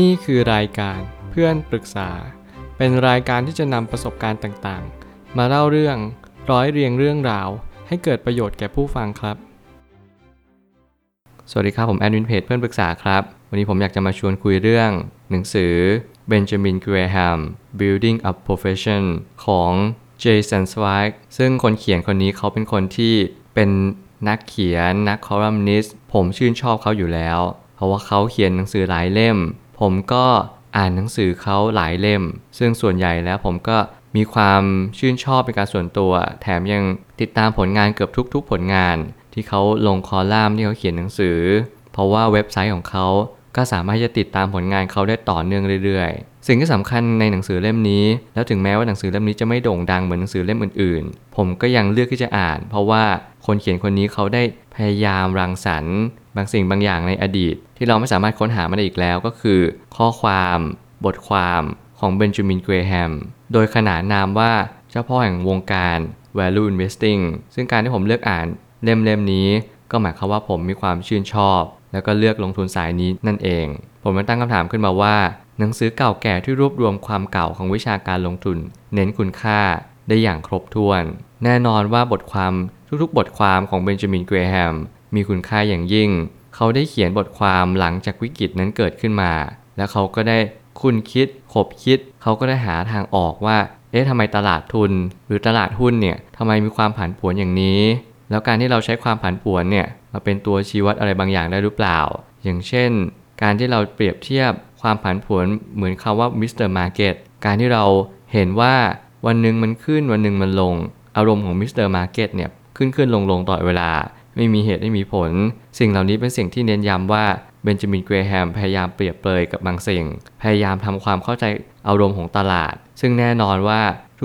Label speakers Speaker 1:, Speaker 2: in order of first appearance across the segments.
Speaker 1: นี่คือรายการเพื่อนปรึกษา เป็นรายการที่จะนำประสบการณ์ต่างๆ มาเล่าเรื่องร้อยเรียงเรื่องราว ให้เกิดประโยชน์แก่ผู้ฟังครับ สวัสดีครับผมแอดมินเพจเพื่อนปรึกษาครับ วันนี้ผมอยากจะมาชวนคุยเรื่อง หนังสือ Benjamin Graham Building a Profession ของ Jason Zweig ซึ่งคนเขียนคนนี้เขาเป็นคนที่เป็นนักเขียนนักคอลัมนิสต์ผมชื่นชอบเขาอยู่แล้ว เพราะว่าเขาเขียนหนังสือหลายเล่ม ผมก็อ่านหนังสือเขาหลายเล่ม ซึ่งส่วนใหญ่แล้วผมก็มีความชื่นชอบเป็นการส่วนตัว แถมยังติดตามผลงานเกือบทุก ๆ ผลงาน ที่เขาลงคอลัมน์ที่เขาเขียนหนังสือ เพราะว่าเว็บไซต์ของเขาก็สามารถจะติดตามผลงานเขาได้ต่อเนื่องเรื่อยๆ สิ่งที่สำคัญในหนังสือเล่มนี้ แล้วถึงแม้ว่าหนังสือเล่มนี้จะไม่โด่งดังเหมือนหนังสือเล่มอื่นๆ ผมก็ยังเลือกที่จะอ่าน เพราะว่าคนเขียนคนนี้เขาได้พยายามรังสรรค์ บางสิ่งบางอย่างในอดีต ที่เราไม่สามารถค้นหามาได้อีกแล้วก็คือ ข้อความบทความของเบนจามินเกรแฮมโดยขนานนามว่าเจ้าพ่อแห่งวงการ value investing ซึ่งการที่ผมเลือกอ่านเล่มเล่มนี้ ก็หมายความว่าผมมีความชื่นชอบ แล้วก็เลือกลงทุนสายนี้นั่นเอง ผมมาตั้งคำถามขึ้นมาว่า หนังสือเก่าแก่ที่รวบรวมความเก่าของวิชาการลงทุน เน้นคุณค่าได้อย่างครบถ้วน แน่นอนว่าบทความทุกๆ บทความของเบนจามินเกรแฮม มีคุณค่าอย่างยิ่ง เขาได้เขียนบทความหลังจากวิกฤตนั้นเกิดขึ้นมา แล้วเขาก็ได้คุณคิดขบคิด เขาก็ได้หาทางออกว่า เอ๊ะทำไมตลาดทุน หรือตลาดหุ้นเนี่ยทำไมมีความผันผวนอย่างนี้ แล้วการที่เราใช้ความผันผวนเนี่ยมาเป็นตัวชี้วัดอะไรบางอย่างได้หรือเปล่า อย่างเช่น การที่เราเปรียบเทียบความผันผวนเหมือนคำว่า Mr. Market การที่เราเห็นว่าวันหนึ่งมันขึ้นวันหนึ่งมันลง อารมณ์ของ Mr. Market เนี่ยขึ้นขึ้นลงลงตลอดเวลา ไม่มีเหตุไม่มีผล สิ่งเหล่านี้เป็นสิ่งที่เน้นย้ำว่าเบนจามินเกรแฮมพยายามเปรียบเปรยกับบางสิ่ง พยายามทำความเข้าใจอารมณ์ของตลาด ซึ่งแน่นอนว่า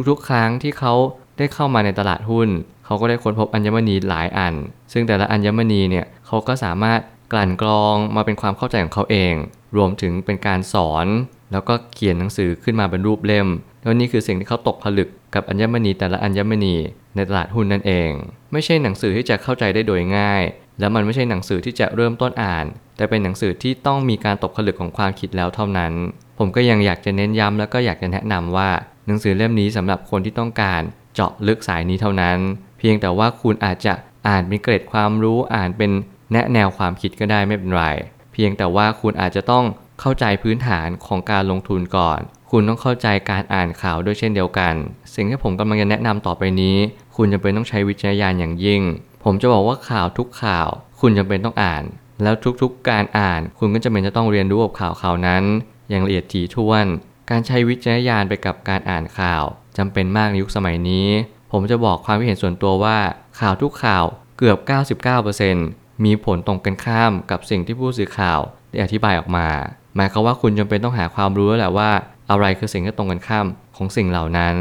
Speaker 1: ทุกๆ ครั้งที่เขาได้เข้ามาในตลาดหุ้น เขาก็ได้ค้นพบอัญมณีหลายอัน ซึ่งแต่ละอัญมณีเนี่ยเขาก็สามารถกลั่นกรองมาเป็นความเข้าใจของเขาเอง รวมถึงเป็นการสอน แล้วก็เขียนหนังสือขึ้นมาเป็นรูปเล่ม แล้วนี่คือสิ่งที่เขาตกผลึกกับอัญมณีแต่ละอัญมณีในตลาดหุ้นนั่นเอง ไม่ใช่หนังสือที่จะเข้าใจได้โดยง่าย และมันไม่ใช่หนังสือที่จะเริ่มต้นอ่าน แต่เป็นหนังสือที่ต้องมีการตกผลึกของความคิดแล้วเท่านั้น ผมก็ยังอยากจะเน้นย้ำแล้วก็อยากจะแนะนำว่า หนังสือเล่มนี้สำหรับคนที่ต้องการเจาะลึกสายนี้เท่านั้น เพียงแต่ว่าคุณอาจจะอ่านเป็นเกร็ดความรู้อ่านเป็นแนะแนวความคิดก็ได้ไม่เป็นไร เพียงแต่ว่าคุณอาจจะต้องเข้าใจพื้นฐานของการลงทุนก่อน คุณต้องเข้าใจการอ่านข่าวด้วยเช่นเดียวกัน สิ่งที่ผมกำลังจะแนะนำต่อไปนี้ คุณจำเป็นต้องใช้วิจารณญาณอย่างยิ่ง ผมจะบอกว่าข่าวทุกข่าว คุณจำเป็นต้องอ่าน แล้วทุกๆการอ่าน คุณก็จำเป็นจะต้องเรียนรู้กับข่าวข่าวนั้น อย่างละเอียดถี่ถ้วน การใช้วิจารณญาณไปกับการอ่านข่าวจำเป็นมากในยุคสมัยนี้ ผมจะบอกความคิดเห็นส่วนตัวว่า ข่าวทุกข่าวเกือบ 99%มีผลตรงกันข้ามกับสิ่งที่ผู้สื่อข่าวได้อธิบายออกมา หมายความว่าคุณจำเป็นต้องหาความรู้แล้วแหละว่า อะไรคือสิ่งที่ตรงกันข้ามของสิ่งเหล่านั้น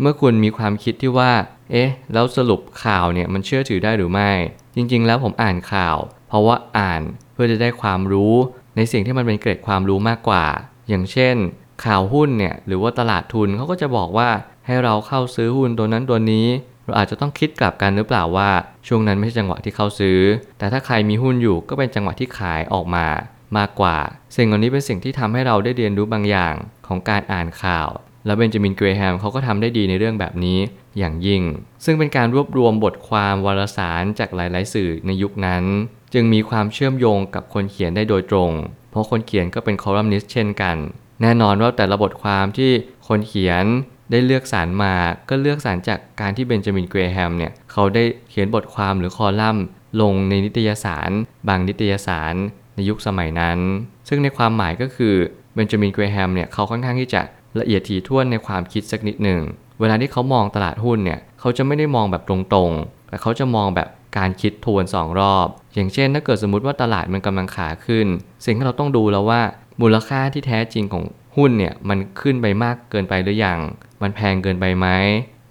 Speaker 1: เมื่อคุณมีความคิดที่ว่า เอ๊ะ แล้วสรุปข่าวเนี่ยมันเชื่อถือได้หรือไม่ จริง ๆ แล้วผมอ่านข่าว เพราะว่าอ่านเพื่อจะได้ความรู้ในสิ่งที่มันเป็นเกร็ดความรู้มากกว่า อย่างเช่น ข่าวหุ้นเนี่ยหรือว่าตลาดทุนเขาก็จะบอกว่าให้เราเข้าซื้อหุ้นตัวนั้นตัวนี้ เราอาจจะต้องคิดกลับกันหรือเปล่าว่า ช่วงนั้นไม่ใช่จังหวะที่เข้าซื้อ แต่ถ้าใครมีหุ้นอยู่ก็เป็นจังหวะที่ขายออกมา มากกว่า สิ่งเหล่านี้เป็นสิ่งที่ทำให้เราได้เรียนรู้บางอย่างของการอ่านข่าว แล้วเบนจามินเกรแฮมเขาก็ทำได้ดีในเรื่องแบบนี้อย่างยิ่ง ซึ่งเป็นการรวบรวมบทความวารสารจากหลาย ๆ สื่อในยุคนั้น จึงมีความเชื่อมโยงกับคนเขียนได้โดยตรง เพราะคนเขียนก็เป็นคอลัมนิสต์เช่นกัน แน่นอนว่าแต่ละบทความที่คนเขียนได้เลือกสารมา ก็เลือกสารจากการที่เบนจามินเกรแฮมเนี่ยเขาได้เขียนบทความหรือคอลัมน์ลงในนิตยสาร บางนิตยสาร ในยุคสมัยนั้น ซึ่งในความหมายก็คือเบนจามินเกรแฮมเนี่ยเขาค่อนข้างที่จะละเอียดถี่ถ้วนในความคิดสักนิดหนึ่ง เวลาที่เขามองตลาดหุ้นเนี่ยเขาจะไม่ได้มองแบบตรงๆ แต่เขาจะมองแบบการคิดทวนสองรอบ อย่างเช่น ถ้าเกิดสมมติว่าตลาดมันกำลังขาขึ้น สิ่งที่เราต้องดูแล้วว่ามูลค่าที่แท้จริงของหุ้นเนี่ยมันขึ้นไปมากเกินไปหรือยัง มันแพงเกินไปไหม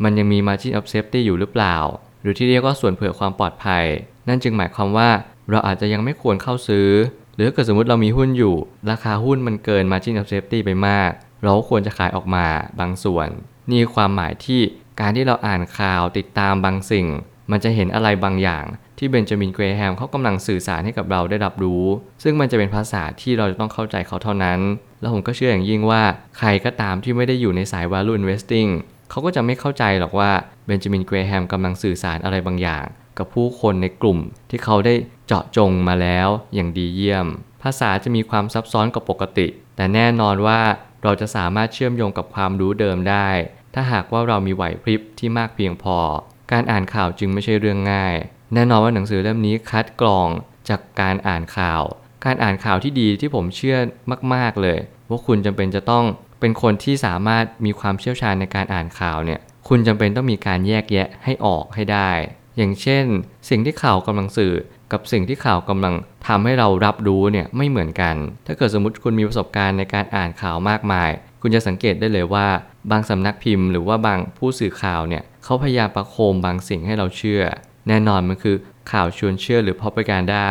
Speaker 1: มันยังมี margin of safety อยู่หรือเปล่า หรือที่เรียกว่าส่วนเผื่อความปลอดภัย นั่นจึงหมายความว่า เราอาจจะยังไม่ควรเข้าซื้อ หรือถ้าเกิดสมมติเรามีหุ้นอยู่ ราคาหุ้นมันเกิน margin of safety ไปมาก เราควรจะขายออกมาบางส่วน นี่ความหมายที่การที่เราอ่านข่าวติดตามบางสิ่ง มันจะเห็นอะไรบางอย่างที่เบนจามินเกรแฮมเขากำลังสื่อสารให้กับเราได้รับรู้ ซึ่งมันจะเป็นภาษาที่เราจะต้องเข้าใจเขาเท่านั้น แล้วผมก็เชื่ออย่างยิ่งว่าใครก็ตามที่ไม่ได้อยู่ในสาย value investing เขาก็จะไม่เข้าใจหรอกว่าเบนจามินเกรแฮมกำลังสื่อสารอะไรบางอย่าง กับผู้คนในกลุ่มที่เขาได้เจาะจงมาแล้วอย่างดีเยี่ยม ภาษาจะมีความซับซ้อนกว่าปกติ แต่แน่นอนว่าเราจะสามารถเชื่อมโยงกับความรู้เดิมได้ ถ้าหากว่าเรามีไหวพริบที่มากเพียงพอ การอ่านข่าวจึงไม่ใช่เรื่องง่าย แน่นอนว่าหนังสือเล่มนี้คัดกรองจากการอ่านข่าว การอ่านข่าวที่ดีที่ผมเชื่อมาก ๆเลย ว่าคุณจำเป็นจะต้องเป็นคนที่สามารถมีความเชี่ยวชาญในการอ่านข่าวเนี่ย คุณจำเป็นต้องมีการแยกแยะให้ออกให้ได้ อย่างเช่น สิ่งที่ข่าวกำลังสื่อ กับสิ่งที่ข่าวกำลังทำให้เรารับรู้เนี่ยไม่เหมือนกัน ถ้าเกิดสมมติคุณมีประสบการณ์ในการอ่านข่าวมากมาย คุณจะสังเกตได้เลยว่า บางสำนักพิมพ์หรือว่าบางผู้สื่อข่าวเนี่ยเขาพยายามประโคมบางสิ่งให้เราเชื่อ แน่นอนมันคือข่าวชวนเชื่อหรือ propaganda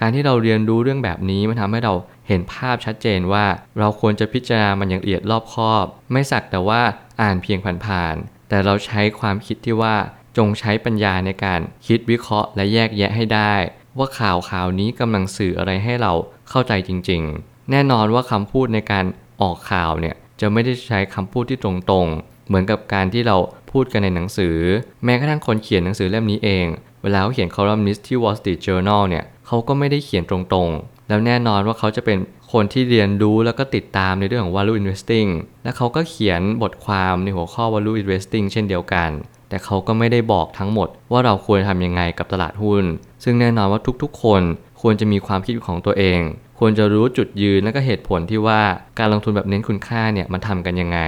Speaker 1: การที่เราเรียนรู้เรื่องแบบนี้มันทำให้เราเห็นภาพชัดเจนว่า เราควรจะพิจารณามันอย่างละเอียดรอบคอบ ไม่สักแต่ว่าอ่านเพียงผ่านๆแต่เราใช้ความคิดที่ว่า จงใช้ปัญญาในการคิดวิเคราะห์และแยกแยะให้ได้ ว่าข่าวข่าวนี้กำลังสื่ออะไรให้เราเข้าใจจริง ๆ แน่นอนว่าคำพูดในการออกข่าวเนี่ยจะไม่ได้ใช้คำพูดที่ตรงๆ เหมือนกับการที่เราพูดกันในหนังสือ แม้กระทั่งคนเขียนหนังสือเล่มนี้เอง เวลาเขาเขียนคอลัมนิสต์ที่ Wall Street Journal เนี่ยเขาก็ไม่ได้เขียนตรงๆ แล้วแน่นอนว่าเขาจะเป็นคนที่เรียนรู้แล้วก็ติดตามในเรื่องของ value investing และเขาก็เขียนบทความในหัวข้อ value investing เช่นเดียวกัน แต่เขาก็ไม่ได้บอกทั้งหมดว่าเราควรทำยังไงกับตลาดหุ้น ซึ่งแน่นอนว่าทุกๆ คนควรจะมีความคิดของตัวเอง ควรจะรู้จุดยืนและก็เหตุผลที่ว่าการลงทุนแบบเน้นคุณค่าเนี่ยมันทำกันยังไง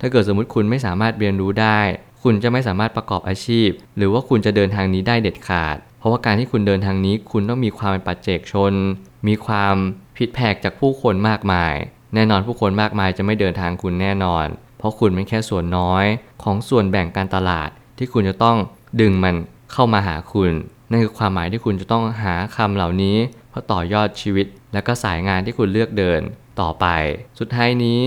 Speaker 1: ถ้าเกิดสมมติคุณไม่สามารถเรียนรู้ได้ คุณจะไม่สามารถประกอบอาชีพ หรือว่าคุณจะเดินทางนี้ได้เด็ดขาด เพราะว่าการที่คุณเดินทางนี้คุณต้องมีความเป็นปัจเจกชน มีความผิดแผกจากผู้คนมากมาย แน่นอนผู้คนมากมายจะไม่เดินทางคุณแน่นอน เพราะคุณเป็นแค่ส่วนน้อย ของส่วนแบ่งการตลาด ที่คุณจะต้องดึงมันเข้ามาหาคุณ นั่นคือความหมายที่คุณจะต้องหาคำเหล่านี้เพื่อต่อยอดชีวิต และก็สายงานที่คุณเลือกเดินต่อไป สุดท้ายนี้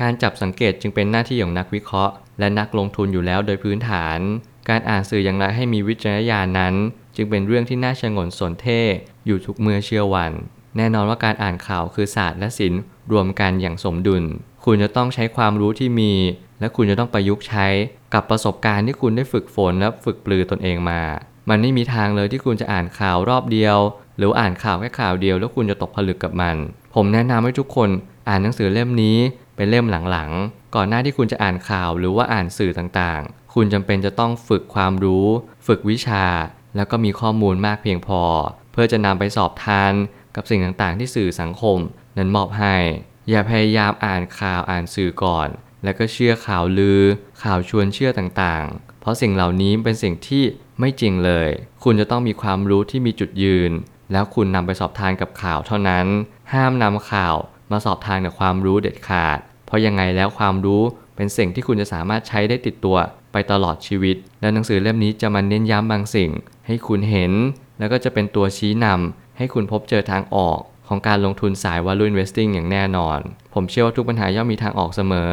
Speaker 1: การจับสังเกตจึงเป็นหน้าที่ของนักวิเคราะห์ และนักลงทุนอยู่แล้วโดยพื้นฐาน การอ่านสื่ออย่างไรให้มีวิจารณญาณนั้น จึงเป็นเรื่องที่น่าชงนสนเท่อยู่ทุกเมื่อเชื่อวัน แน่นอนว่าการอ่านข่าวคือศาสตร์และศิลป์รวมกันอย่างสมดุล คุณจะต้องใช้ความรู้ที่มี และคุณจะต้องประยุกต์ใช้กับประสบการณ์ที่คุณได้ฝึกฝนและฝึกปลือตนเองมา มันไม่มีทางเลยที่คุณจะอ่านข่าวรอบเดียว หรืออ่านข่าวแค่ข่าวเดียว แล้วคุณจะตกผลึกกับมัน ผมแนะนำให้ทุกคนอ่านหนังสือเล่มนี้เป็นเล่มหลังๆ ก่อนหน้าที่คุณจะอ่านข่าวหรือว่าอ่านสื่อต่างๆ คุณจำเป็นจะต้องฝึกความรู้ ฝึกวิชา แล้วก็มีข้อมูลมากเพียงพอ เพื่อจะนำไปสอบทานกับสิ่งต่างๆ ที่สื่อสังคม นั้นมอบให้ อย่าพยายามอ่านข่าวอ่านสื่อก่อน แล้วก็เชื่อข่าวลือ ข่าวชวนเชื่อต่างๆ เพราะสิ่งเหล่านี้เป็นสิ่งที่ไม่จริงเลย คุณจะต้องมีความรู้ที่มีจุดยืน แล้วคุณนำไปสอบทานกับข่าวเท่านั้น ห้ามนำข่าวมาสอบทานกับความรู้เด็ดขาด เพราะยังไงแล้วความรู้เป็นสิ่งที่คุณจะสามารถใช้ได้ติดตัวไปตลอดชีวิต และหนังสือเล่มนี้จะมาเน้นย้ำบางสิ่ง ให้คุณเห็น แล้วก็จะเป็นตัวชี้นำให้คุณพบเจอทางออกของการลงทุนสาย value investing อย่างแน่นอน ผมเชื่อว่าทุกปัญหาย่อมมีทางออกเสมอ